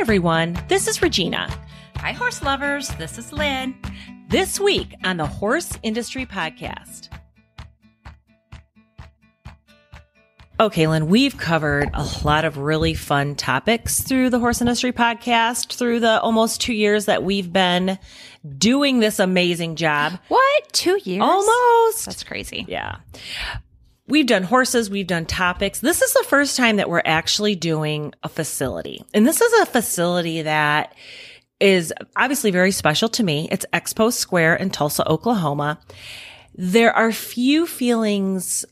everyone. This is Regina. Hi, horse lovers. This is Lynn. This week on the Horse Industry Podcast. Okay, Lynn, we've covered a lot of really fun topics through the Horse Industry Podcast through the almost two years that we've been doing this amazing job. What? Two years? Almost. That's crazy. Yeah. We've done horses, we've done topics. This is the first time that we're actually doing a facility. And this is a facility that is obviously very special to me. It's Expo Square in Tulsa, Oklahoma. There are few feelings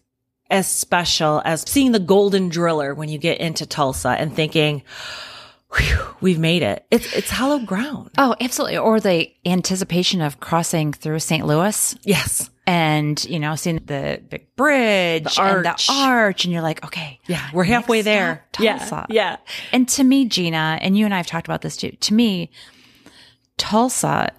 as special as seeing the golden driller when you get into Tulsa and thinking, we've made it. It's it's hollow ground. Oh, absolutely. Or the anticipation of crossing through St. Louis. Yes. And, you know, seeing the big bridge The and the arch. And you're like, okay. Yeah, we're halfway there. stop, Yeah, yeah. And to me, Gina, and you and I have talked about this too. To me, Tulsa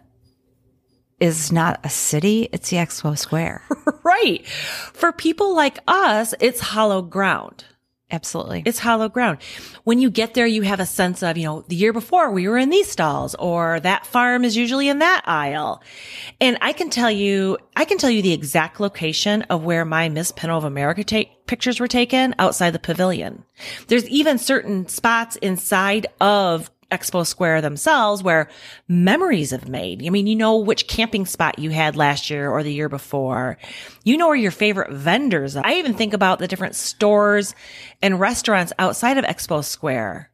is not a city, it's the Expo Square. Right. For people like us, it's hollow ground. Absolutely. It's hollow ground. When you get there, you have a sense of, you know, the year before we were in these stalls or that farm is usually in that aisle. And I can tell you, I can tell you the exact location of where my Miss Pinto of America ta- pictures were taken outside the pavilion. There's even certain spots inside of Expo Square themselves where memories have made. I mean, you know which camping spot you had last year or the year before. You know where your favorite vendors are. I even think about the different stores and restaurants outside of Expo Square.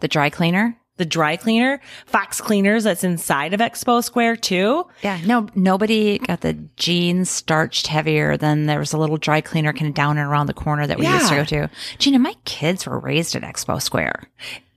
the dry cleaner. The dry cleaner, Fox Cleaners that's inside of Expo Square too. Yeah, no, nobody got the jeans starched heavier than there was a little dry cleaner kind of down and around the corner that we used to go to. Gina, my kids were raised at Expo Square.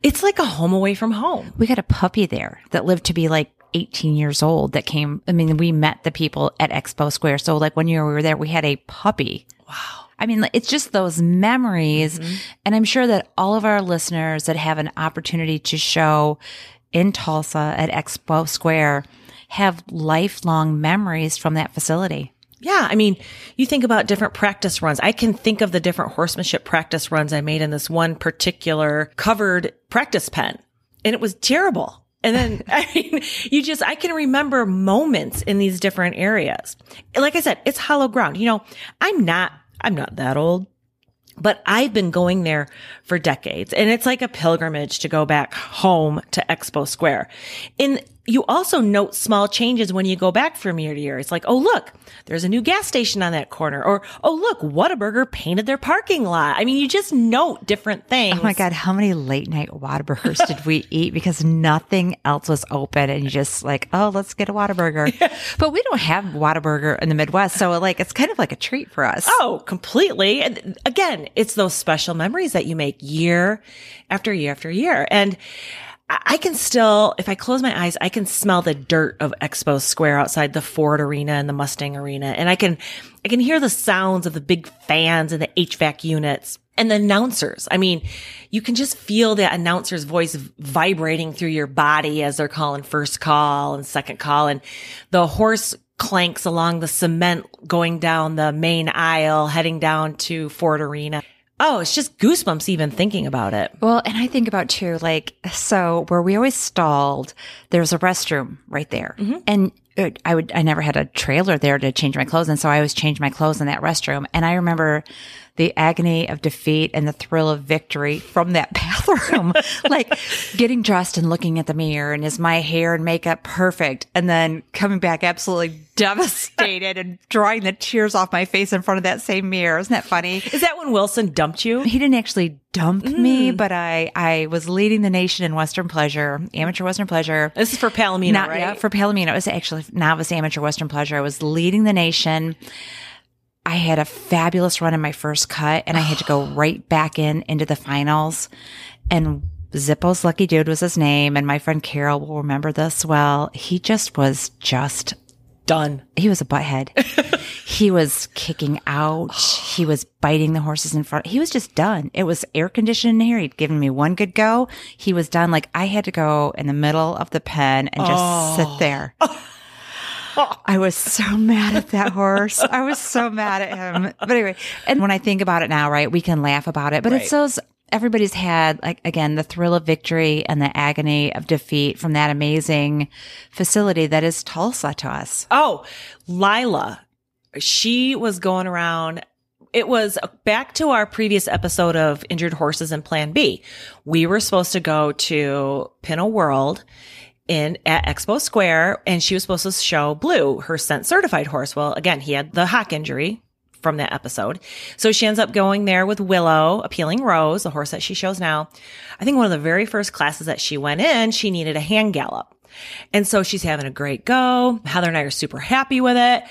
It's like a home away from home. We got a puppy there that lived to be like 18 years old that came. I mean, we met the people at Expo Square. So like one year we were there, we had a puppy. Wow. I mean, it's just those memories. Mm-hmm. And I'm sure that all of our listeners that have an opportunity to show in Tulsa at Expo Square have lifelong memories from that facility. Yeah, I mean, you think about different practice runs. I can think of the different horsemanship practice runs I made in this one particular covered practice pen, and it was terrible. And then, I mean, you just, I can remember moments in these different areas. Like I said, it's hollow ground. You know, I'm not, I'm not that old, but I've been going there for decades and it's like a pilgrimage to go back home to Expo Square. And you also note small changes when you go back from year to year. It's like, oh, look, there's a new gas station on that corner. Or, oh, look, Whataburger painted their parking lot. I mean, you just note different things. Oh my God, how many late night Whataburgers did we eat because nothing else was open and you just like, oh, let's get a Whataburger. But we don't have Whataburger in the Midwest. So like, it's kind of like a treat for us. Oh, completely. And again, it's those special memories that you make year after year after year. And I can still, if I close my eyes, I can smell the dirt of Expo Square outside the Ford Arena and the Mustang Arena. And I can, I can hear the sounds of the big fans and the HVAC units and the announcers. I mean, you can just feel the announcer's voice vibrating through your body as they're calling first call and second call and the horse clanks along the cement going down the main aisle, heading down to Ford Arena. Oh, it's just goosebumps even thinking about it. Well, and I think about too, like, so where we always stalled, there's a restroom right there. And uh, I would, I never had a trailer there to change my clothes. And so I always changed my clothes in that restroom. And I remember the agony of defeat and the thrill of victory from that bathroom, like getting dressed and looking at the mirror and is my hair and makeup perfect? And then coming back absolutely devastated and drawing the tears off my face in front of that same mirror. Isn't that funny? Is that when Wilson dumped you? he didn't actually dump me, mm. but I I was leading the nation in Western pleasure, amateur Western pleasure. This is for Palomino, Not right? yeah, for Palomino. It was actually novice amateur Western pleasure. I was leading the nation. I had a fabulous run in my first cut, and I had to go right back in into the finals. And Zippo's lucky dude was his name, and my friend Carol will remember this well. He just was just Done. he was a butthead. he was kicking out. He was biting the horses in front. He was just done. It was air conditioned in here. He'd given me one good go. He was done. Like I had to go in the middle of the pen and just sit oh. there. I was so mad at that horse. I was so mad at him. But anyway, and when I think about it now, right, we can laugh about it, but it's Right. those everybody's had like again the thrill of victory and the agony of defeat from that amazing facility that is Tulsa to us. Oh, Lila. She was going around. It was back to our previous episode of Injured Horses and Plan B. We were supposed to go to Pinto World in at Expo Square and she was supposed to show Blue, her scent certified horse. Well, again, he had the hock injury from that episode. So she ends up going there with Willow, Appealing Rose, the horse that she shows now. I think one of the very first classes that she went in, she needed a hand gallop. And so she's having a great go. Heather and I are super happy with it.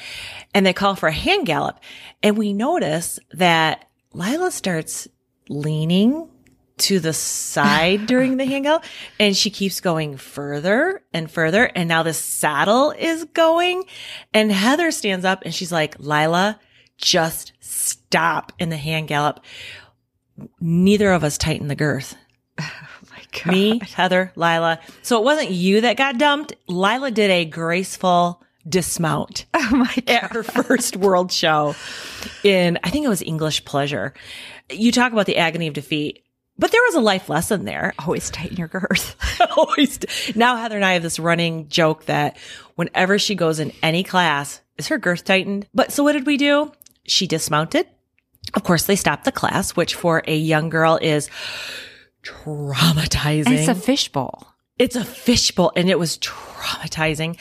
And they call for a hand gallop. And we notice that Lila starts leaning to the side during the hand gallop and she keeps going further and further. And now the saddle is going and Heather stands up and she's like, Lila, just stop in the hand gallop. Neither of us tighten the girth. Oh Me, Heather, Lila. So it wasn't you that got dumped. Lila did a graceful dismount Oh my God. at her first world show in, I think it was English Pleasure. You talk about the agony of defeat, but there was a life lesson there. Always tighten your girth. Always. Now Heather and I have this running joke that whenever she goes in any class, is her girth tightened? But so what did we do? She dismounted. Of course, they stopped the class, which for a young girl is traumatizing. It's a fishbowl. It's a fishbowl and it was traumatizing.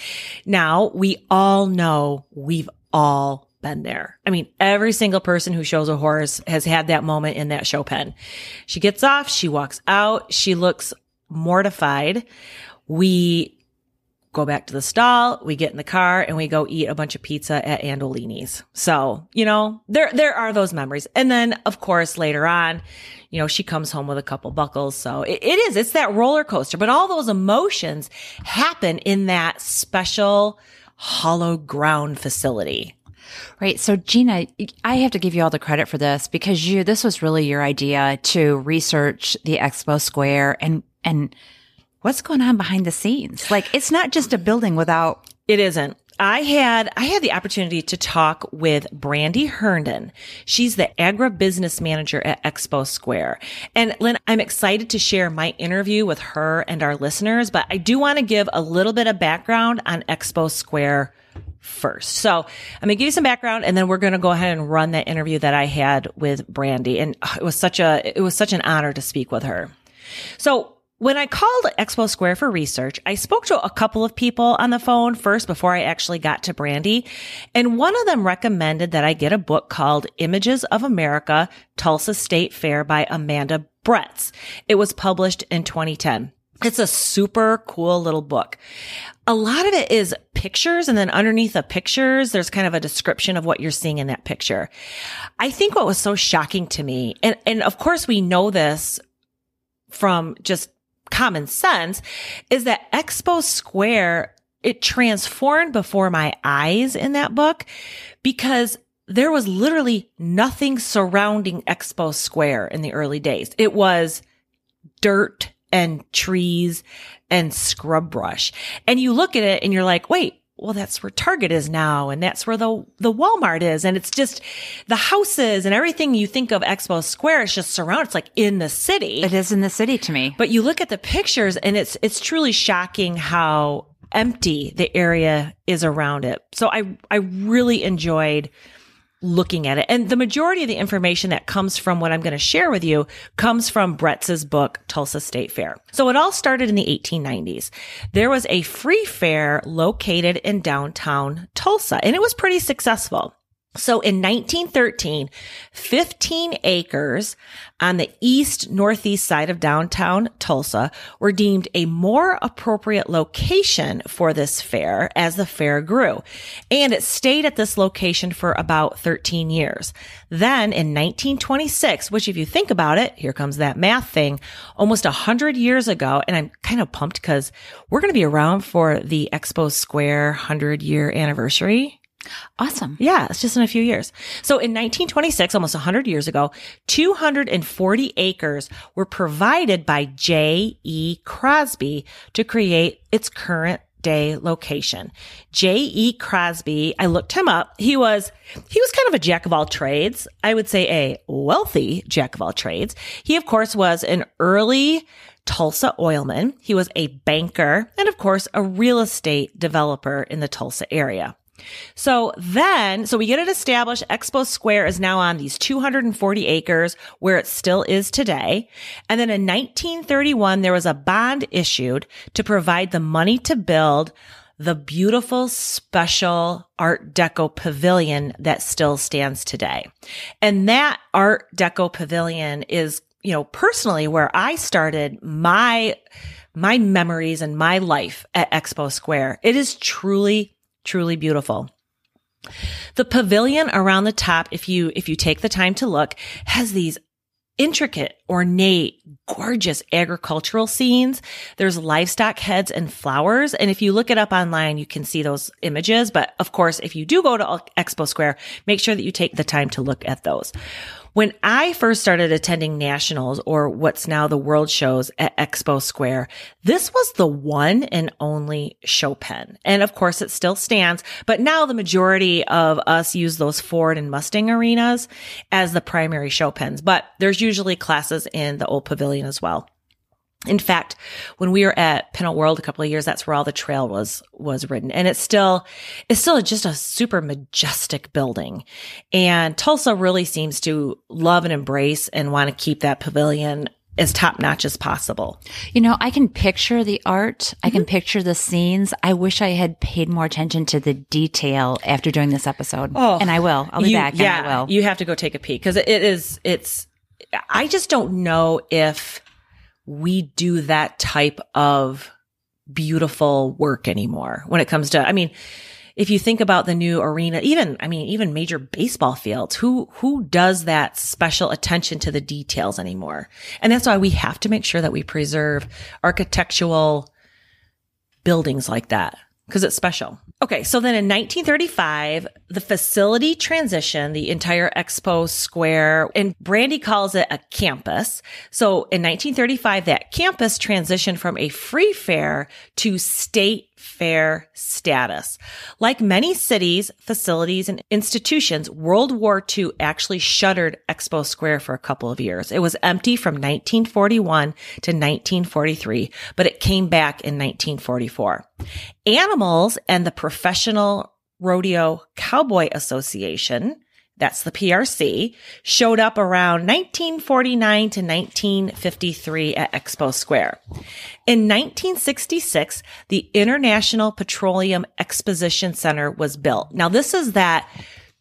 Now we all know we've all been there. I mean, every single person who shows a horse has had that moment in that show pen. She gets off, she walks out, she looks mortified. We go back to the stall, we get in the car and we go eat a bunch of pizza at Andolini's. So, you know, there, there are those memories. And then of course later on, you know, she comes home with a couple buckles. So it, it is, it's that roller coaster, but all those emotions happen in that special hollow ground facility. Right. So Gina, I have to give you all the credit for this because you, this was really your idea to research the expo square and, and what's going on behind the scenes. Like it's not just a building without It isn't. I had I had the opportunity to talk with Brandy Herndon. She's the agribusiness manager at Expo Square. And Lynn, I'm excited to share my interview with her and our listeners, but I do want to give a little bit of background on Expo Square first. So I'm going to give you some background and then we're going to go ahead and run that interview that I had with Brandy. And uh, it was such a, it was such an honor to speak with her. So when I called Expo Square for research, I spoke to a couple of people on the phone first before I actually got to Brandy. And one of them recommended that I get a book called Images of America, Tulsa State Fair by Amanda Bretz. It was published in 2010. It's a super cool little book. A lot of it is pictures and then underneath the pictures, there's kind of a description of what you're seeing in that picture. I think what was so shocking to me, and, and of course we know this from just common sense is that Expo Square, it transformed before my eyes in that book because there was literally nothing surrounding Expo Square in the early days. It was dirt and trees and scrub brush. And you look at it and you're like, wait, well, that's where Target is now. And that's where the, the Walmart is. And it's just the houses and everything you think of Expo Square is just surrounded. It's like in the city. it is in the city to me. But you look at the pictures and it's, it's truly shocking how empty the area is around it. So I, I really enjoyed looking at it. And the majority of the information that comes from what I'm going to share with you comes from Bretz's book, Tulsa State Fair. So it all started in the 1890s. There was a free fair located in downtown Tulsa and it was pretty successful. So in 1913, 15 acres on the east northeast side of downtown Tulsa were deemed a more appropriate location for this fair as the fair grew. And it stayed at this location for about 13 years. Then in 1926, which if you think about it, here comes that math thing, almost 100 years ago, and I'm kind of pumped because we're going to be around for the Expo Square 100 year anniversary. Awesome. Yeah, it's just in a few years. So in 1926, almost 100 years ago, 240 acres were provided by J.E. Crosby to create its current day location. J.E. Crosby, I looked him up. He was, he was kind of a jack of all trades. I would say a wealthy jack of all trades. He, of course, was an early Tulsa oilman. He was a banker and, of course, a real estate developer in the Tulsa area. So then, so we get it established. Expo Square is now on these 240 acres where it still is today. And then in 1931, there was a bond issued to provide the money to build the beautiful special art deco pavilion that still stands today. And that art deco pavilion is, you know, personally where I started my my memories and my life at Expo Square. It is truly truly beautiful. The pavilion around the top, if you, if you take the time to look, has these intricate, ornate, gorgeous agricultural scenes. There's livestock heads and flowers. And if you look it up online, you can see those images. But of course, if you do go to Expo Square, make sure that you take the time to look at those. When I first started attending nationals or what's now the world shows at Expo Square, this was the one and only show pen. And of course it still stands, but now the majority of us use those Ford and Mustang arenas as the primary show pens, but there's usually classes in the old pavilion as well. In fact, when we were at Pinto World a couple of years, that's where all the trail was, was written, And it's still, it's still just a super majestic building. And Tulsa really seems to love and embrace and want to keep that pavilion as top notch as possible. You know, I can picture the art. I can mm-hmm. picture the scenes. I wish I had paid more attention to the detail after doing this episode. Oh, and I will. I'll be you, back. Yeah, You have to go take a peek because it is, it's, I just don't know if, we do that type of beautiful work anymore when it comes to, I mean, if you think about the new arena, even, I mean, even major baseball fields, who, who does that special attention to the details anymore? And that's why we have to make sure that we preserve architectural buildings like that because it's special. Okay, so then in 1935, the facility transitioned, the entire expo square, and Brandy calls it a campus. So in 1935, that campus transitioned from a free fair to state fair status. Like many cities, facilities, and institutions, World War II actually shuttered Expo Square for a couple of years. It was empty from 1941 to 1943, but it came back in 1944. Animals and the Professional Rodeo Cowboy Association that's the PRC, showed up around 1949 to 1953 at Expo Square. In 1966, the International Petroleum Exposition Center was built. Now, this is that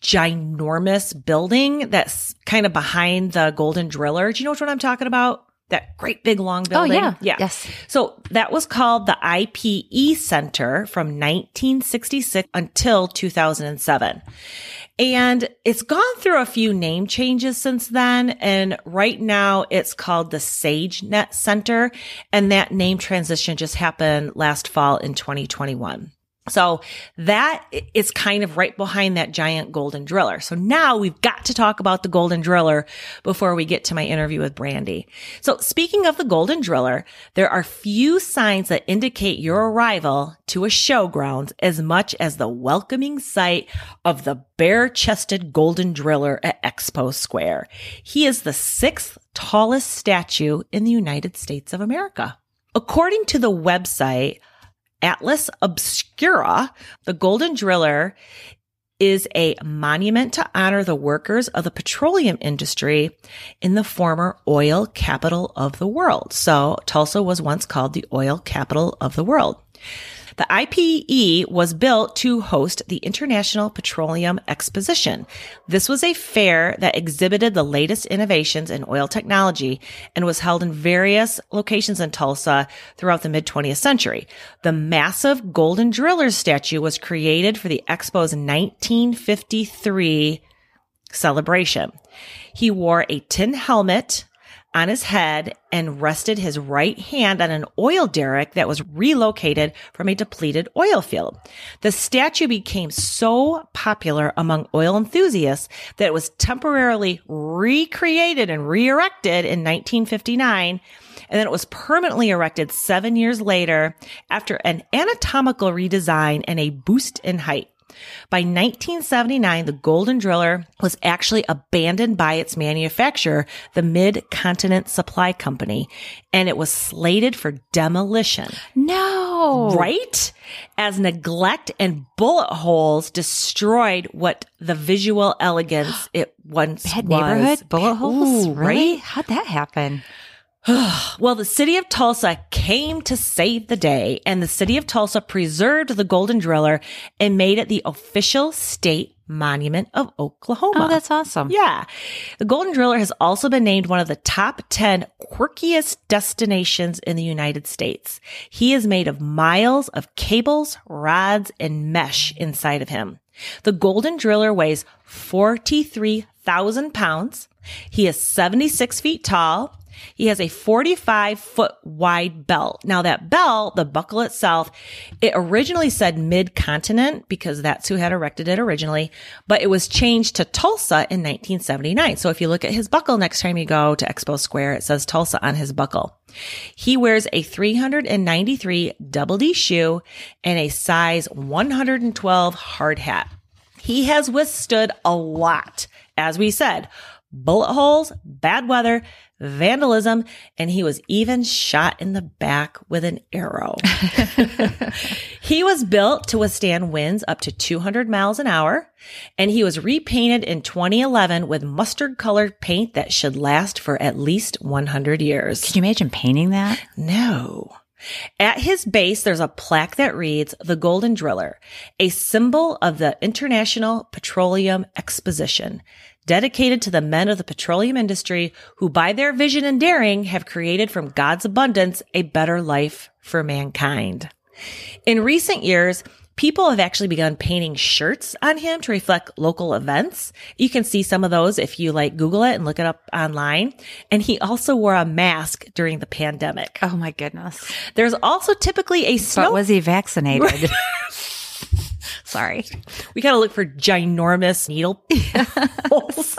ginormous building that's kind of behind the Golden Driller. Do you know what I'm talking about? that great big long building. Oh, yeah. Yeah. Yes. So that was called the IPE Center from 1966 until 2007. And it's gone through a few name changes since then. And right now it's called the SageNet Center. And that name transition just happened last fall in 2021. So that is kind of right behind that giant golden driller. So now we've got to talk about the golden driller before we get to my interview with Brandy. So speaking of the golden driller, there are few signs that indicate your arrival to a showgrounds as much as the welcoming sight of the bare chested golden driller at Expo Square. He is the sixth tallest statue in the United States of America. According to the website, Atlas Obscura, the Golden Driller is a monument to honor the workers of the petroleum industry in the former oil capital of the world. So Tulsa was once called the oil capital of the world. The IPE was built to host the International Petroleum Exposition. This was a fair that exhibited the latest innovations in oil technology and was held in various locations in Tulsa throughout the mid 20th century. The massive golden driller statue was created for the Expo's 1953 celebration. He wore a tin helmet, on his head and rested his right hand on an oil derrick that was relocated from a depleted oil field. The statue became so popular among oil enthusiasts that it was temporarily recreated and re-erected in 1959 and then it was permanently erected seven years later after an anatomical redesign and a boost in height. By 1979, the Golden Driller was actually abandoned by its manufacturer, the Mid-Continent Supply Company, and it was slated for demolition. No. Right? As neglect and bullet holes destroyed what the visual elegance it once Bad was. neighborhood bullet holes. Ooh, really? right? How'd that happen? Well, the city of Tulsa came to save the day, and the city of Tulsa preserved the Golden Driller and made it the official state monument of Oklahoma. Oh, that's awesome. yeah. The Golden Driller has also been named one of the top 10 quirkiest destinations in the United States. He is made of miles of cables, rods, and mesh inside of him. The Golden Driller weighs 43,000 pounds. He is 76 feet tall. He has a 45 foot wide belt. Now that belt, the buckle itself, it originally said mid continent because that's who had erected it originally, but it was changed to Tulsa in 1979. So if you look at his buckle next time you go to Expo Square, it says Tulsa on his buckle. He wears a 393 double D shoe and a size 112 hard hat. He has withstood a lot, as we said, bullet holes, bad weather, vandalism, and he was even shot in the back with an arrow. he was built to withstand winds up to 200 miles an hour, and he was repainted in 2011 with mustard colored paint that should last for at least 100 years. Can you imagine painting that? No. At his base, there's a plaque that reads the Golden Driller, a symbol of the International Petroleum Exposition, dedicated to the men of the petroleum industry who, by their vision and daring, have created from God's abundance a better life for mankind. In recent years, people have actually begun painting shirts on him to reflect local events. You can see some of those if you like Google it and look it up online. And he also wore a mask during the pandemic. Oh my goodness. There's also typically a But was he vaccinated? Sorry. we gotta look for ginormous needle holes.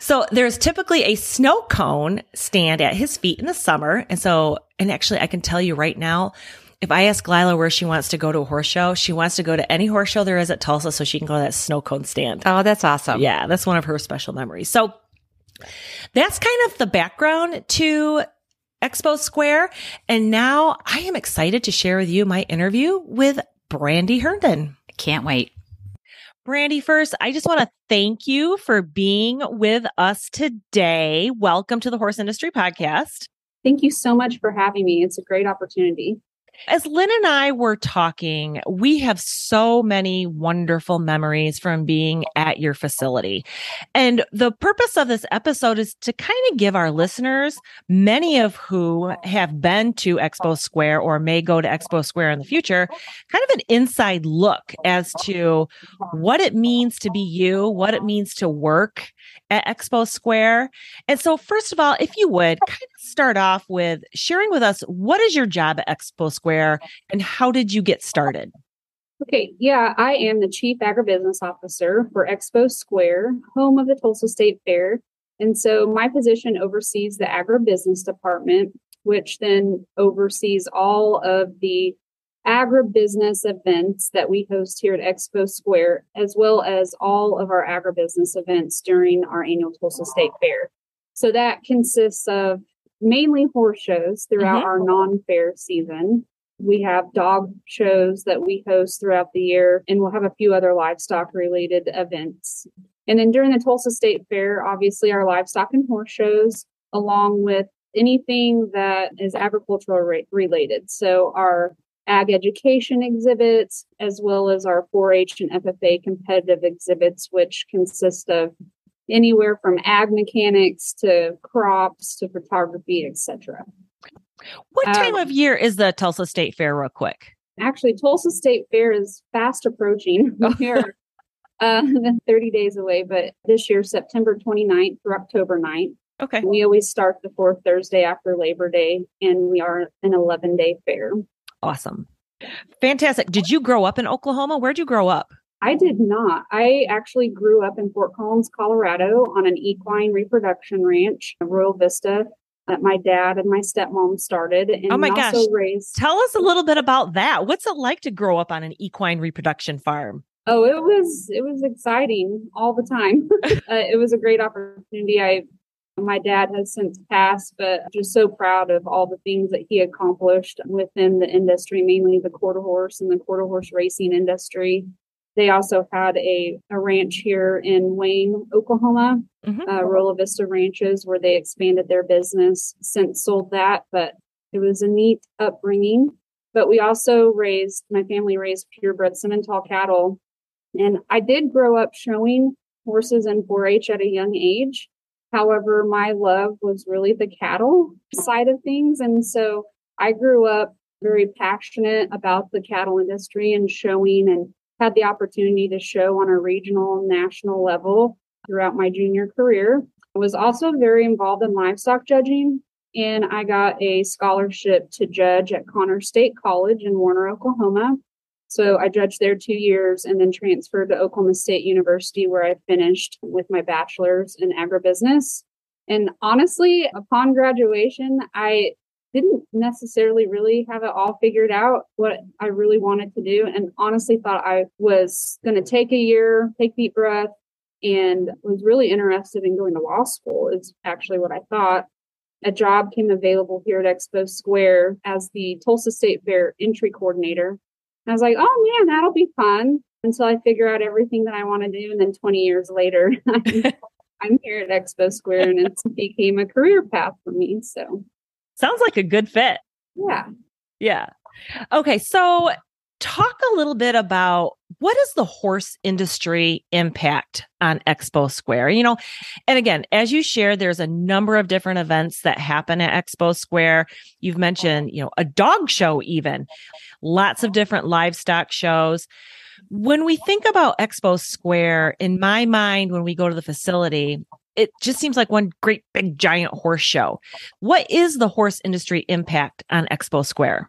So there's typically a snow cone stand at his feet in the summer. And so, and actually I can tell you right now, if I ask Lila where she wants to go to a horse show, she wants to go to any horse show there is at Tulsa so she can go to that snow cone stand. Oh, that's awesome. Yeah, that's one of her special memories. So that's kind of the background to Expo Square. And now I am excited to share with you my interview with Brandy Herndon. Can't wait. Brandy, first, I just want to thank you for being with us today. Welcome to the Horse Industry Podcast. Thank you so much for having me. It's a great opportunity. As Lynn and I were talking, we have so many wonderful memories from being at your facility. And the purpose of this episode is to kind of give our listeners, many of who have been to Expo Square or may go to Expo Square in the future, kind of an inside look as to what it means to be you, what it means to work at Expo Square. And so, first of all, if you would kind of start off with sharing with us what is your job at Expo Square and how did you get started? Okay, yeah, I am the Chief Agribusiness Officer for Expo Square, home of the Tulsa State Fair. And so my position oversees the agribusiness department, which then oversees all of the agribusiness events that we host here at Expo Square, as well as all of our agribusiness events during our annual Tulsa State Fair. So that consists of mainly horse shows throughout Mhm. our non fair season. We have dog shows that we host throughout the year, and we'll have a few other livestock related events. And then during the Tulsa State Fair, obviously our livestock and horse shows, along with anything that is agricultural re- related. So our ag education exhibits, as well as our 4 H and FFA competitive exhibits, which consist of anywhere from ag mechanics to crops to photography, etc. What time Um, of year is the Tulsa State Fair, real quick? Actually, Tulsa State Fair is fast approaching. We're uh, 30 days away, but this year, September 29th through October 9th. Okay. We always start the fourth Thursday after Labor Day, and we are an 11 day fair. Awesome. Fantastic. Did you grow up in Oklahoma? Where'd you grow up? I did not. I actually grew up in Fort Collins, Colorado on an equine reproduction ranch, Royal Vista, that my dad and my stepmom started. And Oh my gosh. raised Tell us a little bit about that. What's it like to grow up on an equine reproduction farm? Oh, it was it was exciting all the time. uh, it was a great opportunity. I my dad has since passed, but just so proud of all the things that he accomplished within the industry, mainly the quarter horse and the quarter horse racing industry. They also had a, a ranch here in Wayne, Oklahoma, Mhm. uh, Royal Vista Ranches, where they expanded their business. Since sold that, but it was a neat upbringing. But we also raised, my family raised purebred Simmental cattle and I did grow up showing horses and 4 H at a young age. However, my love was really the cattle side of things. And so I grew up very passionate about the cattle industry and showing and had the opportunity to show on a regional national level throughout my junior career. I was also very involved in livestock judging. And I got a scholarship to judge at Connor State College in Warner, Oklahoma. So I judged there two years and then transferred to Oklahoma State University, where I finished with my bachelor's in agribusiness. And honestly, upon graduation, I didn't necessarily really have it all figured out what I really wanted to do. And honestly, thought I was going to take a year, take deep breath, and was really interested in going to law school, is actually what I thought. A job came available here at Expo Square as the Tulsa State Fair entry coordinator. I was like, oh man, that'll be fun until I figure out everything that I want to do. And then 20 years later, I'm here at Expo Square and it became a career path for me. So, Sounds like a good fit. yeah. Yeah. Okay. So, talk a little bit about what is the horse industry impact on Expo Square? You know, and again, as you shared, there's a number of different events that happen at Expo Square. You've mentioned, you know, a dog show, even lots of different livestock shows. When we think about Expo Square, in my mind, when we go to the facility, it just seems like one great big giant horse show. What is the horse industry impact on Expo Square?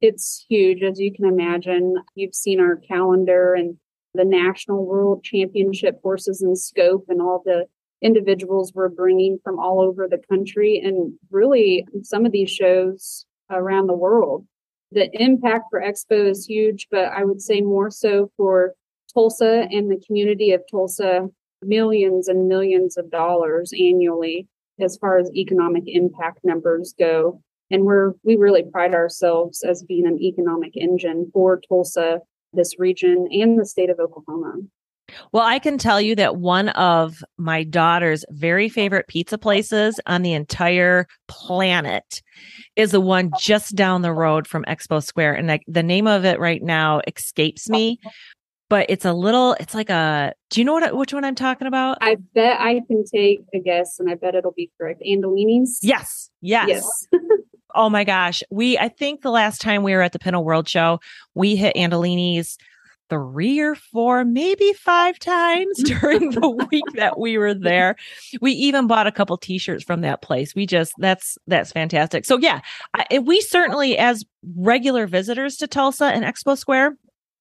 It's huge, as you can imagine. You've seen our calendar and the national world championship horses in scope and all the individuals we're bringing from all over the country and really some of these shows around the world. The impact for Expo is huge, but I would say more so for Tulsa and the community of Tulsa, millions and millions of dollars annually as far as economic impact numbers go and we're we really pride ourselves as being an economic engine for Tulsa, this region, and the state of Oklahoma. Well, I can tell you that one of my daughter's very favorite pizza places on the entire planet is the one just down the road from Expo Square. And I, the name of it right now escapes me, but it's a little, it's like a, do you know what, which one I'm talking about? I bet I can take a guess, and I bet it'll be correct. Andolini's. Yes. Yes. Yes. Oh my gosh. We, I think the last time we were at the Pinto World Show, we hit Andolini's three or four, maybe five times during the week that we were there. We even bought a couple t-shirts from that place. We just, that's, that's fantastic. So yeah, I, we certainly, as regular visitors to Tulsa and Expo Square,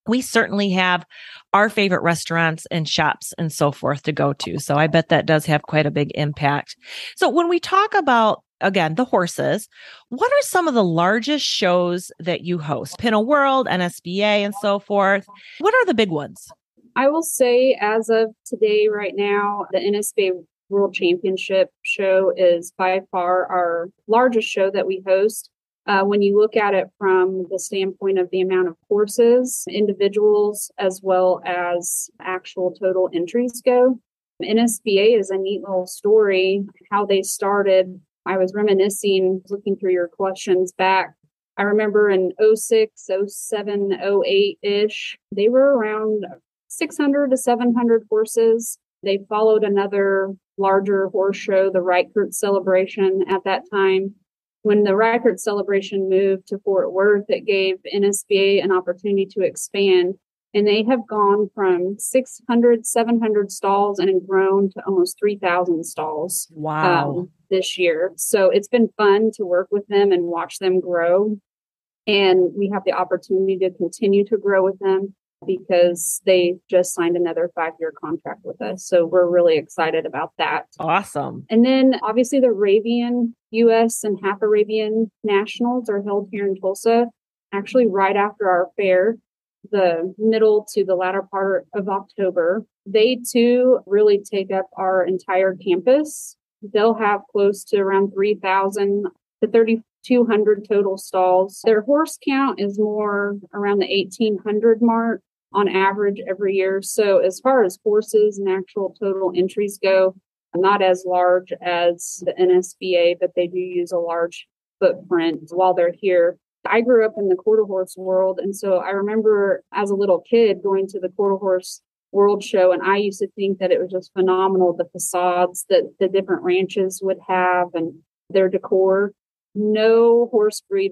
we certainly have our favorite restaurants and shops and so forth to go to. So I bet that does have quite a big impact. So when we talk about again, the horses. What are some of the largest shows that you host? Pinto World, NSBA, and so forth. What are the big ones? I will say, as of today, right now, the NSBA World Championship show is by far our largest show that we host. Uh, when you look at it from the standpoint of the amount of horses, individuals, as well as actual total entries go, NSBA is a neat little story how they started I was reminiscing, looking through your questions back. I remember in 06, 07, 08 ish, they were around 600 to 700 horses. They followed another larger horse show, the Reichert celebration at that time. When the Reichert celebration moved to Fort Worth, it gave NSBA an opportunity to expand. and they have gone from 600 700 stalls and grown to almost 3000 stalls wow um, this year so it's been fun to work with them and watch them grow and we have the opportunity to continue to grow with them because they just signed another five year contract with us. So we're really excited about that. Awesome. And then obviously the Arabian US and half Arabian nationals are held here in Tulsa, actually right after our fair, the middle to the latter part of October. They too really take up our entire campus. They'll have close to around 3,000 to 3,200 total stalls. Their horse count is more around the 1,800 mark on average every year. So as far as horses and actual total entries go, not as large as the NSBA, but they do use a large footprint while they're here. I grew up in the quarter horse world. And so I remember as a little kid going to the quarter horse world show and I used to think that it was just phenomenal the facades that the different ranches would have and their decor. No horse breed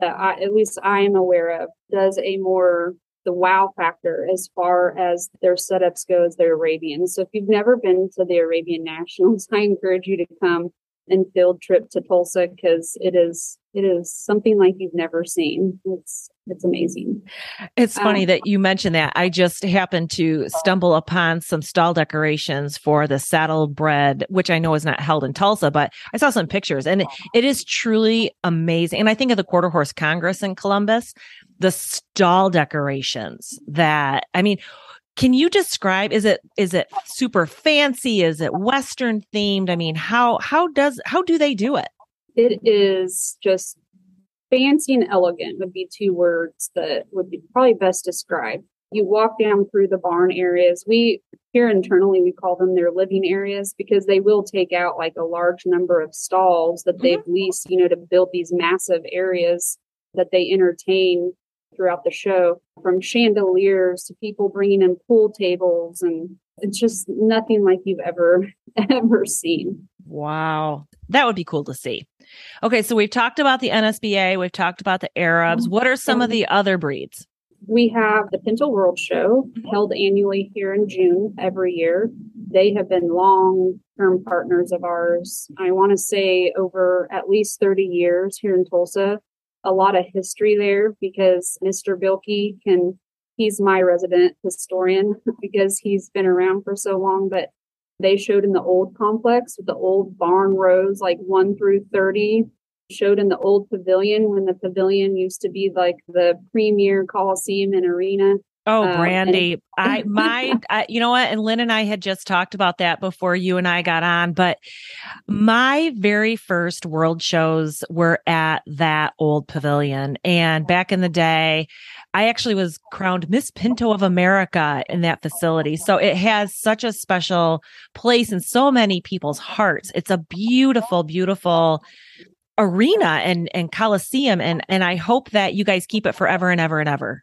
that I, at least I am aware of does a more the wow factor as far as their setups go as their Arabian. So if you've never been to the Arabian Nationals, I encourage you to come and field trip to Tulsa because it is it is something like you've never seen. It's it's amazing. It's funny um, that you mentioned that. I just happened to stumble upon some stall decorations for the saddlebred, which I know is not held in Tulsa, but I saw some pictures and it, it is truly amazing. And I think of the Quarter Horse Congress in Columbus, the stall decorations that I mean, can you describe is it is it super fancy? Is it western themed? I mean, how how does how do they do it? It is just fancy and elegant would be two words that would be probably best described. You walk down through the barn areas. We here internally we call them their living areas because they will take out like a large number of stalls that they've mm-hmm. leased, you know, to build these massive areas that they entertain throughout the show from chandeliers to people bringing in pool tables and it's just nothing like you've ever ever seen. Wow. That would be cool to see. Okay so we've talked about the nsba we've talked about the arabs. Mm-hmm. What are some of mm-hmm. the other breeds? We have the pinto world show held annually here in june every year. They have been long term partners of ours i want to say over at least 30 years here in tulsa a lot of history there because Mr. Bilkey can, he's my resident historian because he's been around for so long, but they showed in the old complex with the old barn rows, like one through 30, showed in the old pavilion when the pavilion used to be like the premier coliseum and arena. Oh, um, Brandy, and- I my I, you know what? And Lynn and I had just talked about that before you and I got on. But my very first world shows were at that old pavilion, and back in the day, I actually was crowned Miss Pinto of America in that facility. So it has such a special place in so many people's hearts. It's a beautiful, beautiful arena and and coliseum and and I hope that you guys keep it forever and ever and ever.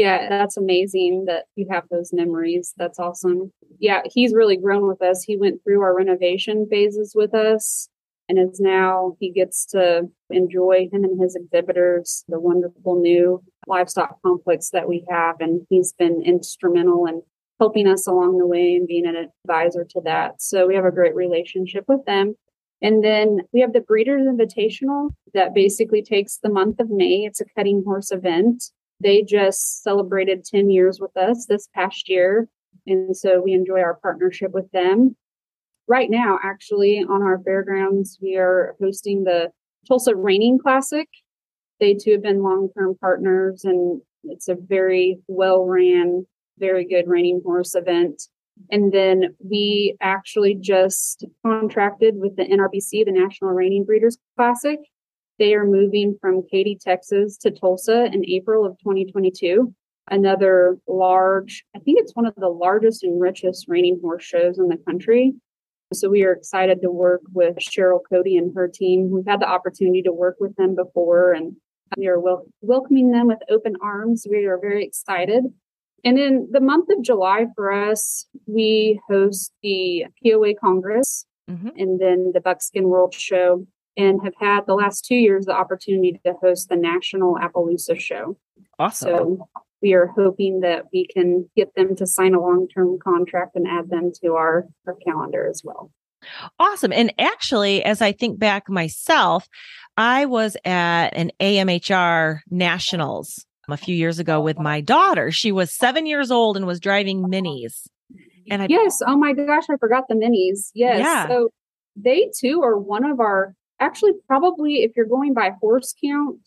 Yeah, that's amazing that you have those memories. That's awesome. Yeah, he's really grown with us. He went through our renovation phases with us and is now he gets to enjoy him and his exhibitors the wonderful new livestock complex that we have and he's been instrumental in helping us along the way and being an advisor to that so we have a great relationship with them and then we have the breeders invitational that basically takes the month of may it's a cutting horse event they just celebrated 10 years with us this past year. And so we enjoy our partnership with them. Right now, actually, on our fairgrounds, we are hosting the Tulsa Reining Classic. They too have been long term partners, and it's a very well ran, very good reining horse event. And then we actually just contracted with the NRBC, the National Reining Breeders Classic, they are moving from Katy, Texas to Tulsa in April of 2022. Another large, I think it's one of the largest and richest reining horse shows in the country. So we are excited to work with Cheryl Cody and her team. We've had the opportunity to work with them before and we are wel- welcoming them with open arms. We are very excited. And in the month of July for us, we host the POA Congress mm-hmm. and then the Buckskin World Show and have had the last two years the opportunity to host the National Appaloosa Show. Awesome. So we are hoping that we can get them to sign a long term contract and add them to our, our calendar as well. Awesome. And actually, as I think back myself, I was at an AMHR Nationals um, a few years ago with my daughter. She was seven years old and was driving minis. And I, yes, oh my gosh, I forgot the minis. Yes. Yeah. So they too are one of our actually probably if you're going by horse count,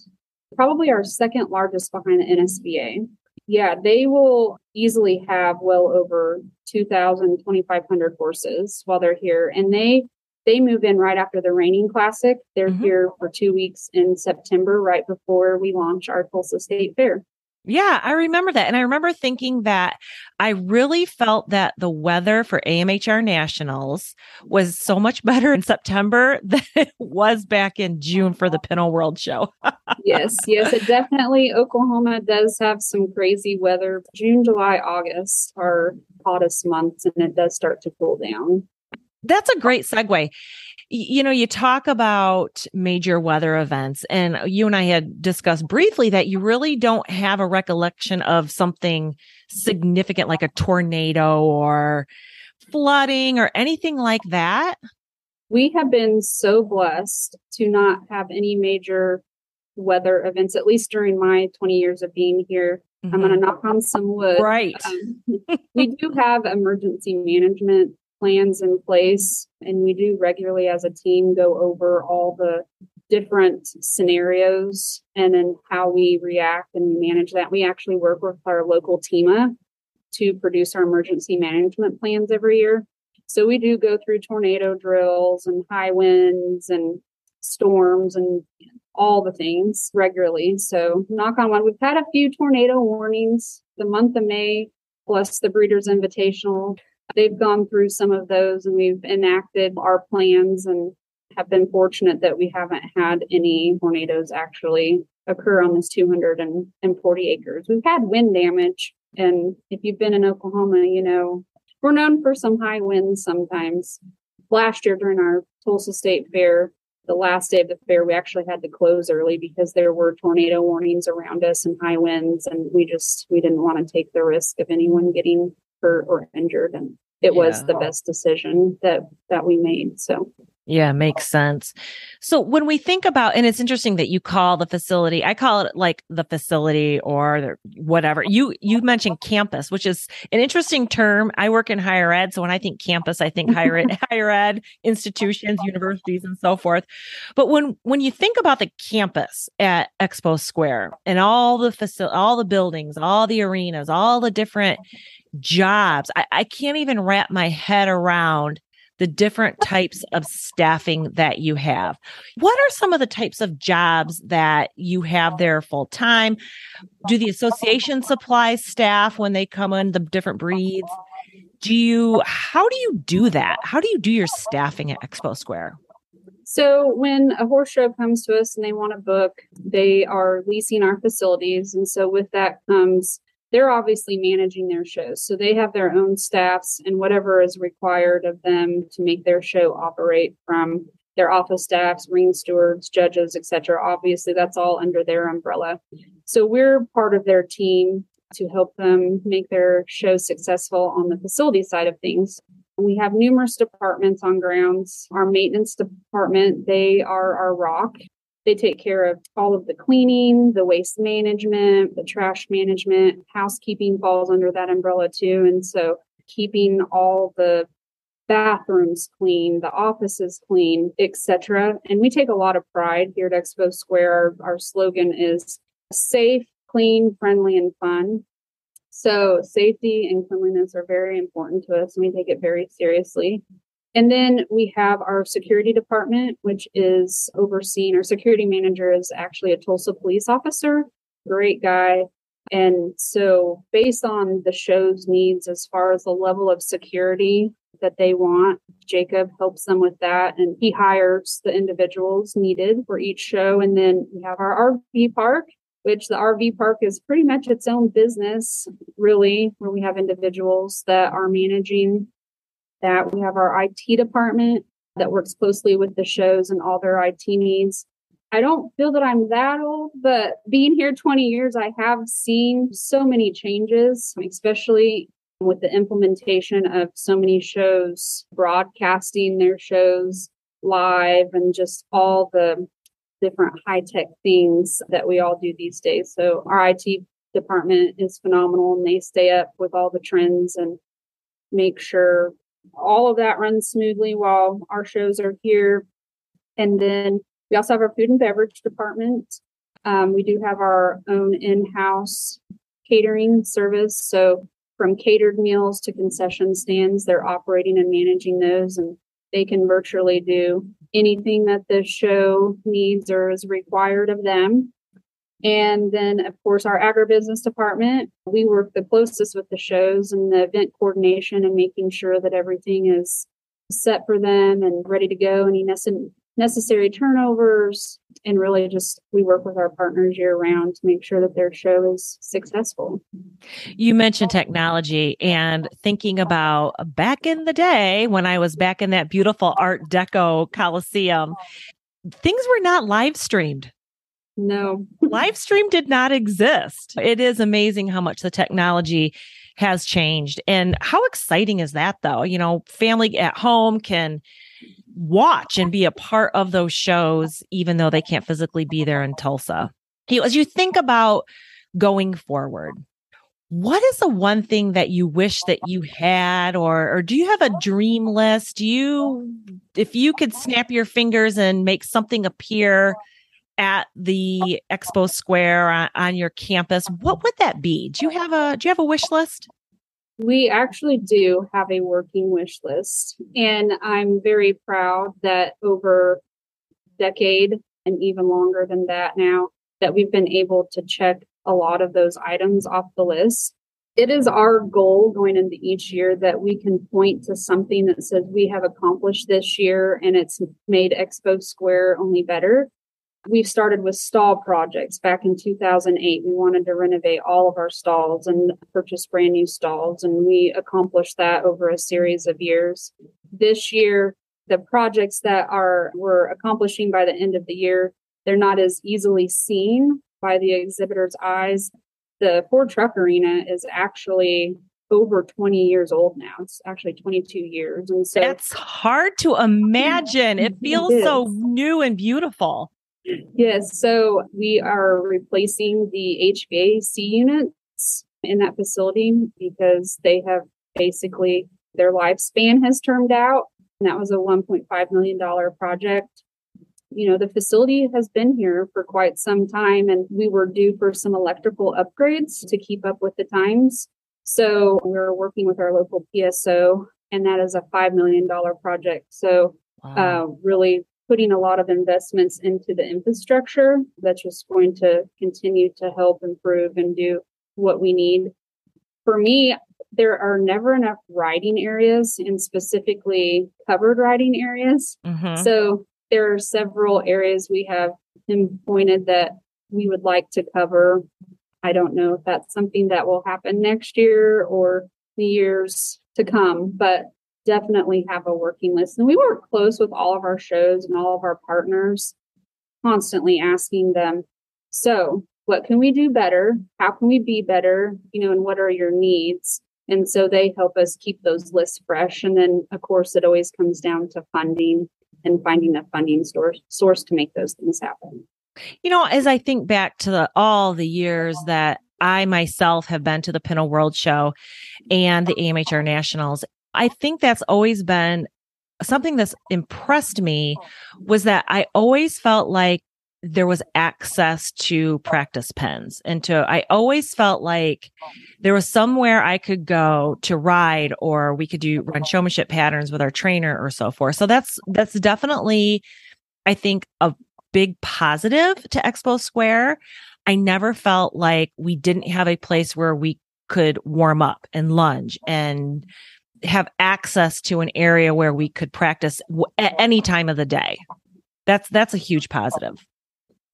probably our second largest behind the NSBA. Yeah, they will easily have well over 2,000, 2,500 horses while they're here. And they they move in right after the reining classic. They're mm-hmm. here for two weeks in September, right before we launch our Tulsa State Fair. Yeah, I remember that. And I remember thinking that I really felt that the weather for AMHR Nationals was so much better in September than it was back in June for the Pinto World Show. yes, yes, it definitely, Oklahoma does have some crazy weather. June, July, August are hottest months, and it does start to cool down that's a great segue. You know, you talk about major weather events, and you and I had discussed briefly that you really don't have a recollection of something significant like a tornado or flooding or anything like that. We have been so blessed to not have any major weather events, at least during my 20 years of being here. Mm-hmm. I'm going to knock on some wood. Right. Um, we do have emergency management plans in place. And we do regularly as a team go over all the different scenarios and then how we react and manage that. We actually work with our local TEMA to produce our emergency management plans every year. So we do go through tornado drills and high winds and storms and all the things regularly. So knock on wood, we've had a few tornado warnings the month of May plus the Breeders Invitational they've gone through some of those and we've enacted our plans and have been fortunate that we haven't had any tornadoes actually occur on this 240 acres. We've had wind damage. And if you've been in Oklahoma, you know, we're known for some high winds sometimes. Last year during our Tulsa State Fair, the last day of the fair, we actually had to close early because there were tornado warnings around us and high winds. And we just, we didn't want to take the risk of anyone getting hurt or injured. And it yeah. was the best decision that that we made. So yeah, makes sense. So when we think about, and it's interesting that you call the facility, I call it like the facility or whatever. You you mentioned campus, which is an interesting term. I work in higher ed, so when I think campus, I think higher ed, higher ed institutions, universities, and so forth. But when when you think about the campus at Expo Square and all the facility, all the buildings, all the arenas, all the different jobs. I, I can't even wrap my head around the different types of staffing that you have. What are some of the types of jobs that you have there full time? Do the association supply staff when they come in the different breeds? Do you, how do you do that? How do you do your staffing at Expo Square? So when a horse show comes to us and they want to book, they are leasing our facilities. And so with that comes they're obviously managing their shows. So they have their own staffs and whatever is required of them to make their show operate from their office staffs, ring stewards, judges, etc. Obviously, that's all under their umbrella. So we're part of their team to help them make their show successful on the facility side of things. We have numerous departments on grounds. Our maintenance department, they are our rock. They take care of all of the cleaning, the waste management, the trash management, housekeeping falls under that umbrella too. And so keeping all the bathrooms clean, the offices clean, etc. And we take a lot of pride here at Expo Square. Our, our slogan is safe, clean, friendly, and fun. So safety and cleanliness are very important to us and we take it very seriously. And then we have our security department, which is overseen. Our security manager is actually a Tulsa police officer, great guy. And so, based on the show's needs as far as the level of security that they want, Jacob helps them with that. And he hires the individuals needed for each show. And then we have our RV park, which the RV park is pretty much its own business, really, where we have individuals that are managing that. We have our IT department that works closely with the shows and all their IT needs. I don't feel that I'm that old, but being here 20 years, I have seen so many changes, especially with the implementation of so many shows, broadcasting their shows live, and just all the different high tech things that we all do these days. So, our IT department is phenomenal and they stay up with all the trends and make sure all of that runs smoothly while our shows are here. And then we also have our food and beverage department. Um, we do have our own in house catering service. So, from catered meals to concession stands, they're operating and managing those, and they can virtually do anything that the show needs or is required of them. And then, of course, our agribusiness department, we work the closest with the shows and the event coordination and making sure that everything is set for them and ready to go. Any necessary turnovers and really just we work with our partners year round to make sure that their show is successful you mentioned technology and thinking about back in the day when i was back in that beautiful art deco coliseum things were not live streamed no. Live stream did not exist. It is amazing how much the technology has changed. And how exciting is that though? You know family at home can watch and be a part of those shows, even though they can't physically be there in Tulsa. As you think about going forward, what is the one thing that you wish that you had or or do you have a dream list? Do you if you could snap your fingers and make something appear at the expo square on, on your campus what would that be? Do you have a do you have a wish list? We actually do have a working wish list, and I'm very proud that over decade and even longer than that now that we've been able to check a lot of those items off the list. It is our goal going into each year that we can point to something that says we have accomplished this year and it's made Expo Square only better we started with stall projects back in 2008. We wanted to renovate all of our stalls and purchase brand new stalls, and we accomplished that over a series of years. This year, the projects that are we're accomplishing by the end of the year, they're not as easily seen by the exhibitor's eyes. The Ford Truck Arena is actually over 20 years old now. It's actually 22 years. And so that's hard to imagine. It feels it so new and beautiful. Yes, so we are replacing the HVAC units in that facility because they have basically their lifespan has termed out. And that was a $1.5 million project. You know, the facility has been here for quite some time, and we were due for some electrical upgrades to keep up with the times. So we're working with our local PSO, and that is a $5 million project. So, wow. uh, really putting a lot of investments into the infrastructure that's just going to continue to help improve and do what we need. For me, there are never enough riding areas and specifically covered riding areas. Mm-hmm. So there are several areas we have pinpointed that we would like to cover. I don't know if that's something that will happen next year or the years to come, but definitely have a working list. And we work close with all of our shows and all of our partners, constantly asking them, so what can we do better? How can we be better? You know, and what are your needs? And so they help us keep those lists fresh. And then, of course, it always comes down to funding and finding a funding source source to make those things happen. You know, as I think back to the, all the years that I myself have been to the Pinto World Show and the AMHR Nationals, I think that's always been something that's impressed me was that I always felt like there was access to practice pens and to I always felt like there was somewhere I could go to ride or we could do run showmanship patterns with our trainer or so forth. So that's that's definitely I think a big positive to Expo Square. I never felt like we didn't have a place where we could warm up and lunge and have access to an area where we could practice w- at any time of the day. That's that's a huge positive.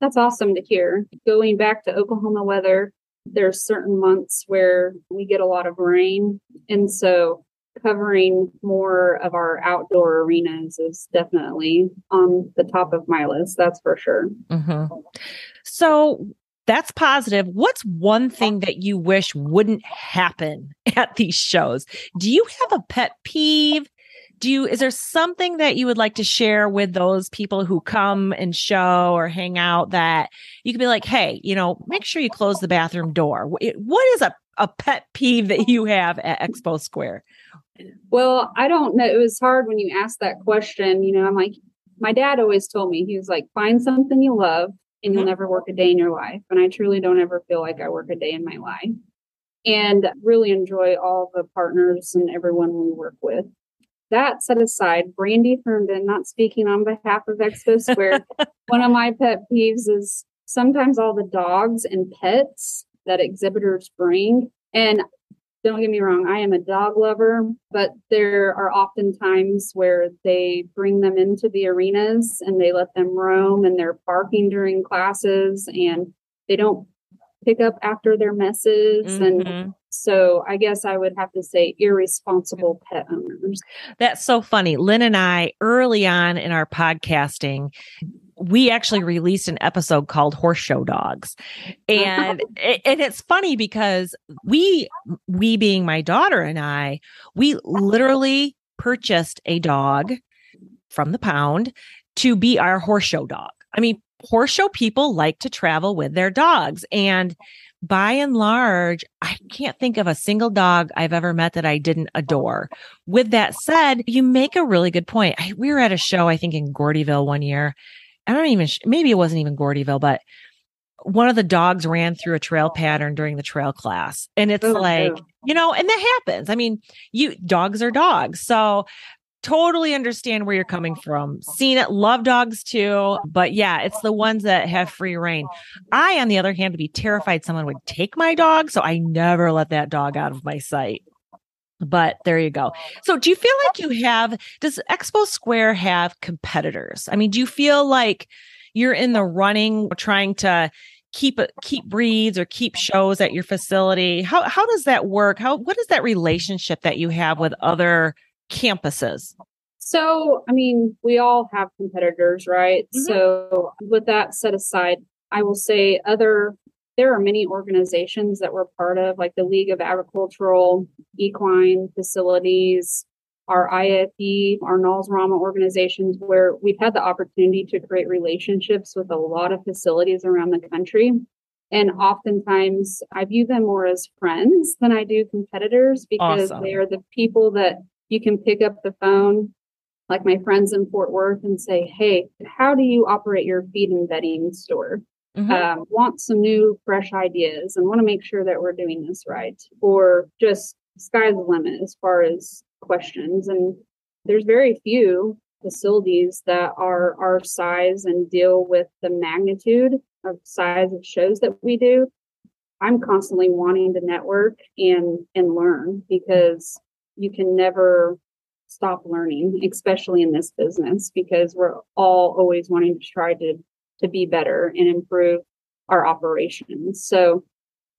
That's awesome to hear. Going back to Oklahoma weather, there's certain months where we get a lot of rain and so covering more of our outdoor arenas is definitely on the top of my list. That's for sure. Mm-hmm. So that's positive. What's one thing that you wish wouldn't happen at these shows? Do you have a pet peeve? Do you, is there something that you would like to share with those people who come and show or hang out that you could be like, hey, you know, make sure you close the bathroom door? What is a, a pet peeve that you have at Expo Square? Well, I don't know. It was hard when you asked that question. You know, I'm like, my dad always told me, he was like, find something you love and you'll mm-hmm. never work a day in your life. And I truly don't ever feel like I work a day in my life and really enjoy all the partners and everyone we work with. That set aside, Brandy Herndon, not speaking on behalf of Expo Square, one of my pet peeves is sometimes all the dogs and pets that exhibitors bring. And don't get me wrong, I am a dog lover, but there are often times where they bring them into the arenas and they let them roam and they're barking during classes and they don't pick up after their messes. Mm-hmm. And so I guess I would have to say irresponsible pet owners. That's so funny. Lynn and I, early on in our podcasting, we actually released an episode called horse show dogs and and it's funny because we we being my daughter and i we literally purchased a dog from the pound to be our horse show dog i mean horse show people like to travel with their dogs and by and large, I can't think of a single dog I've ever met that I didn't adore. With that said, you make a really good point. I, we were at a show, I think in Gordyville one year, I don't even, maybe it wasn't even Gordyville, but one of the dogs ran through a trail oh. pattern during the trail class. And it's oh, like, you know, and that happens. I mean, you dogs are dogs. So totally understand where you're coming from. Seen it, love dogs too. But yeah, it's the ones that have free reign. I, on the other hand, would be terrified someone would take my dog. So I never let that dog out of my sight. But there you go. So do you feel like you have does Expo Square have competitors? I mean, do you feel like you're in the running trying to keep keep breeds or keep shows at your facility? How how does that work? How what is that relationship that you have with other campuses? So, I mean, we all have competitors, right? Mm-hmm. So, with that set aside, I will say other there are many organizations that we're part of, like the League of Agricultural Equine Facilities, our IFE, our NAWS RAMA organizations, where we've had the opportunity to create relationships with a lot of facilities around the country. And oftentimes I view them more as friends than I do competitors because awesome. they are the people that you can pick up the phone, like my friends in Fort Worth, and say, Hey, how do you operate your feed and bedding store? Mm-hmm. um, want some new, fresh ideas and want to make sure that we're doing this right, or just sky's the limit as far as questions. And there's very few facilities that are our size and deal with the magnitude of size of shows that we do. I'm constantly wanting to network and and learn because you can never stop learning, especially in this business, because we're all always wanting to try to to be better and improve our operations. So,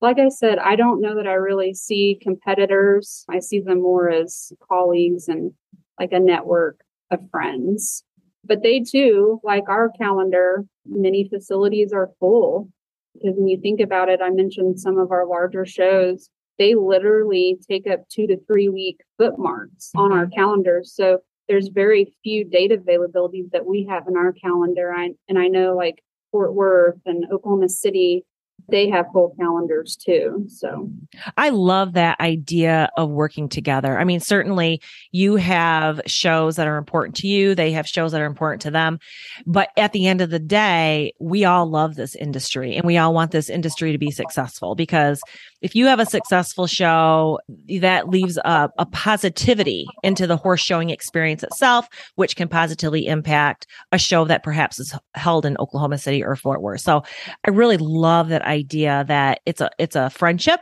like I said, I don't know that I really see competitors. I see them more as colleagues and like a network of friends. But they too, like our calendar, many facilities are full. Because when you think about it, I mentioned some of our larger shows, they literally take up two to three week bookmarks on our mm-hmm. calendars. So there's very few date availabilities that we have in our calendar. I, and I know like Fort Worth and Oklahoma City they have full calendars too. So I love that idea of working together. I mean, certainly you have shows that are important to you, they have shows that are important to them. But at the end of the day, we all love this industry and we all want this industry to be successful because if you have a successful show, that leaves a, a positivity into the horse showing experience itself, which can positively impact a show that perhaps is held in Oklahoma City or Fort Worth. So I really love that idea that it's a it's a friendship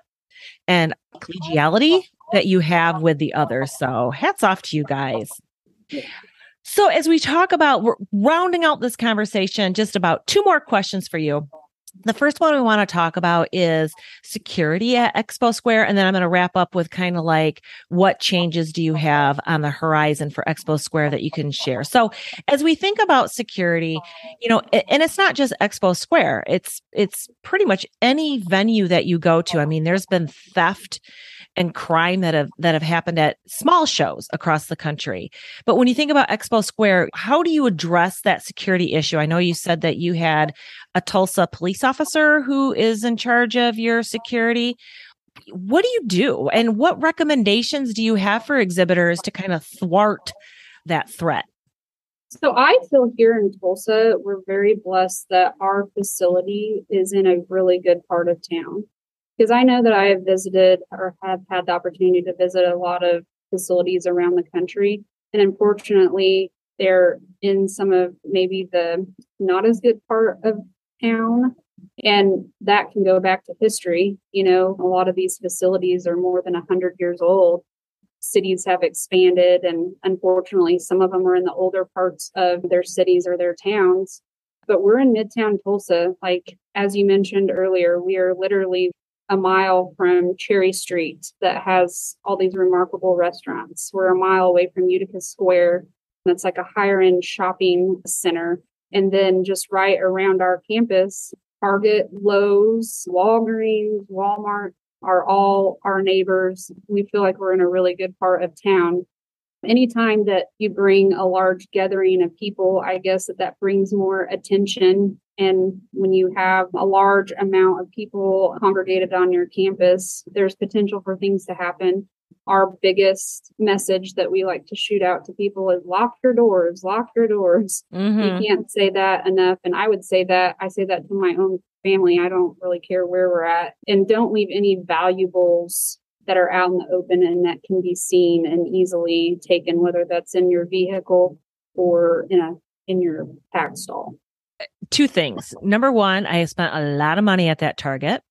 and collegiality that you have with the others. So hats off to you guys. So as we talk about we're rounding out this conversation, just about two more questions for you. The first one we want to talk about is security at Expo Square. And then I'm going to wrap up with kind of like what changes do you have on the horizon for Expo Square that you can share? So as we think about security, you know, and it's not just Expo Square, it's, it's pretty much any venue that you go to. I mean, there's been theft and crime that have that have happened at small shows across the country. But when you think about Expo Square, how do you address that security issue? I know you said that you had a Tulsa police officer who is in charge of your security. What do you do? And what recommendations do you have for exhibitors to kind of thwart that threat? So I feel here in Tulsa, we're very blessed that our facility is in a really good part of town because I know that I have visited or have had the opportunity to visit a lot of facilities around the country. And unfortunately, they're in some of maybe the not as good part of town. And that can go back to history. You know, a lot of these facilities are more than 100 years old. Cities have expanded, and unfortunately, some of them are in the older parts of their cities or their towns. But we're in Midtown Tulsa. Like, as you mentioned earlier, we are literally a mile from Cherry Street that has all these remarkable restaurants. We're a mile away from Utica Square. That's like a higher end shopping center. And then just right around our campus, Target, Lowe's, Walgreens, Walmart are all our neighbors. We feel like we're in a really good part of town. Anytime that you bring a large gathering of people, I guess that that brings more attention and when you have a large amount of people congregated on your campus, there's potential for things to happen. Our biggest message that we like to shoot out to people is lock your doors, lock your doors. Mm-hmm. You can't say that enough. And I would say that, I say that to my own family. I don't really care where we're at. And don't leave any valuables that are out in the open and that can be seen and easily taken, whether that's in your vehicle or in a in your pack stall two things. Number one, I spent a lot of money at that Target.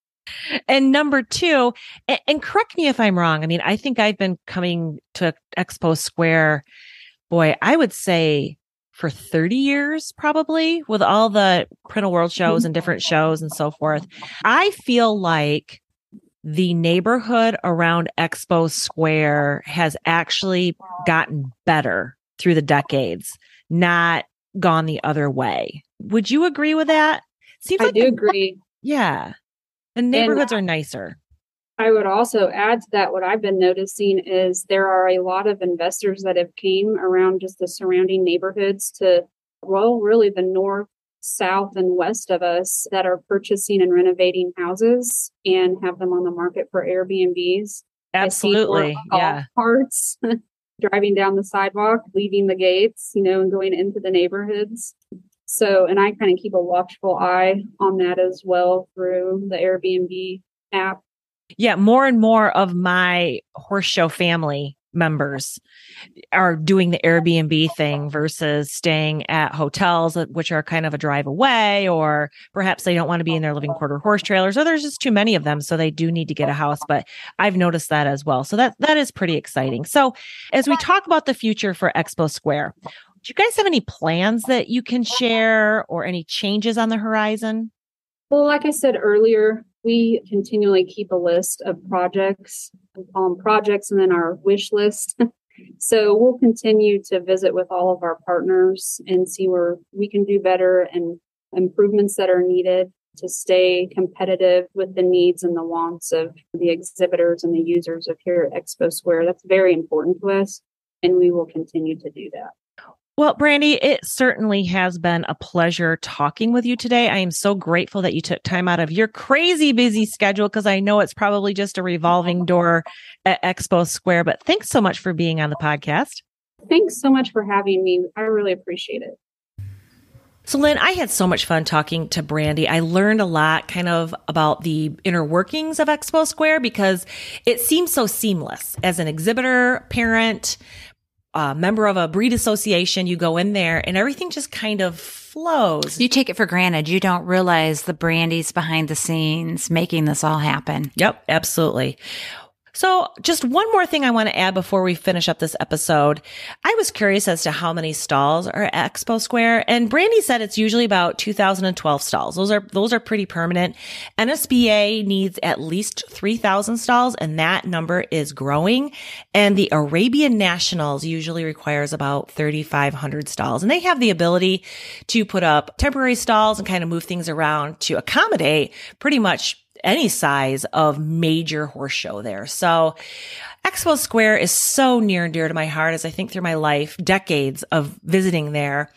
And number two, and, and, correct me if I'm wrong. I mean, I think I've been coming to Expo Square, boy, I would say for 30 years, probably with all the Pinto World shows and different shows and so forth. I feel like the neighborhood around Expo Square has actually gotten better through the decades, not gone the other way. Would you agree with that? Seems I like do the, agree. Yeah. The neighborhoods and are nicer. I would also add to that what I've been noticing is there are a lot of investors that have came around just the surrounding neighborhoods to well really the north, south and west of us that are purchasing and renovating houses and have them on the market for Airbnbs. Absolutely. Yeah. Parts driving down the sidewalk, leaving the gates, you know, and going into the neighborhoods. So, and I kind of keep a watchful eye on that as well through the Airbnb app. Yeah, more and more of my horse show family members are doing the Airbnb thing versus staying at hotels, which are kind of a drive away, or perhaps they don't want to be in their living quarter horse trailers, or there's just too many of them. So they do need to get a house. But I've noticed that as well. So that, that is pretty exciting. So as we talk about the future for Expo Square, do you guys have any plans that you can share or any changes on the horizon? Well, like I said earlier, we continually keep a list of projects. We call them projects and then our wish list. so we'll continue to visit with all of our partners and see where we can do better and improvements that are needed to stay competitive with the needs and the wants of the exhibitors and the users of here at Expo Square. That's very important to us, and we will continue to do that. Well, Brandy, it certainly has been a pleasure talking with you today. I am so grateful that you took time out of your crazy busy schedule because I know it's probably just a revolving door at Expo Square. But thanks so much for being on the podcast. Thanks so much for having me. I really appreciate it. So, Lynn, I had so much fun talking to Brandy. I learned a lot kind of about the inner workings of Expo Square because it seems so seamless as an exhibitor, parent, a member of a breed association, you go in there and everything just kind of flows. You take it for granted. You don't realize the brandies behind the scenes making this all happen. Yep, absolutely. So just one more thing I want to add before we finish up this episode. I was curious as to how many stalls are at Expo Square and Brandy said it's usually about 2012 stalls. Those are, those are pretty permanent. NSBA needs at least 3000 stalls and that number is growing. And the Arabian Nationals usually requires about 3500 stalls and they have the ability to put up temporary stalls and kind of move things around to accommodate pretty much any size of major horse show there. So Expo Square is so near and dear to my heart as I think through my life, decades of visiting there.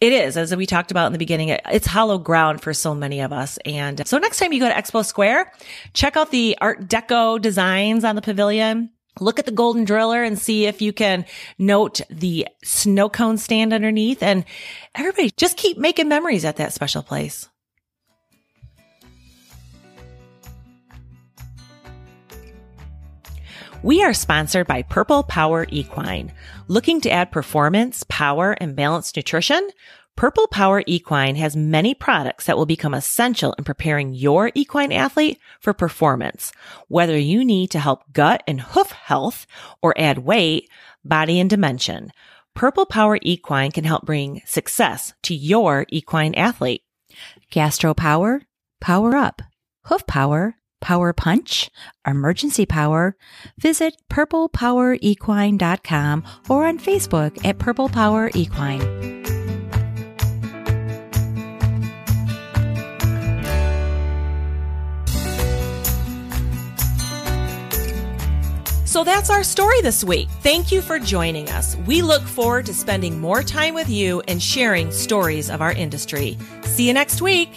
It is, as we talked about in the beginning, it's hollow ground for so many of us. And so next time you go to Expo Square, check out the Art Deco designs on the pavilion. Look at the golden driller and see if you can note the snow cone stand underneath and everybody just keep making memories at that special place. We are sponsored by Purple Power Equine. Looking to add performance, power, and balanced nutrition? Purple Power Equine has many products that will become essential in preparing your equine athlete for performance. Whether you need to help gut and hoof health or add weight, body and dimension, Purple Power Equine can help bring success to your equine athlete. Gastro Power, Power Up. Hoof Power, Power Punch, Emergency Power, visit purplepowerequine.com or on Facebook at Purple Power Equine. So that's our story this week. Thank you for joining us. We look forward to spending more time with you and sharing stories of our industry. See you next week.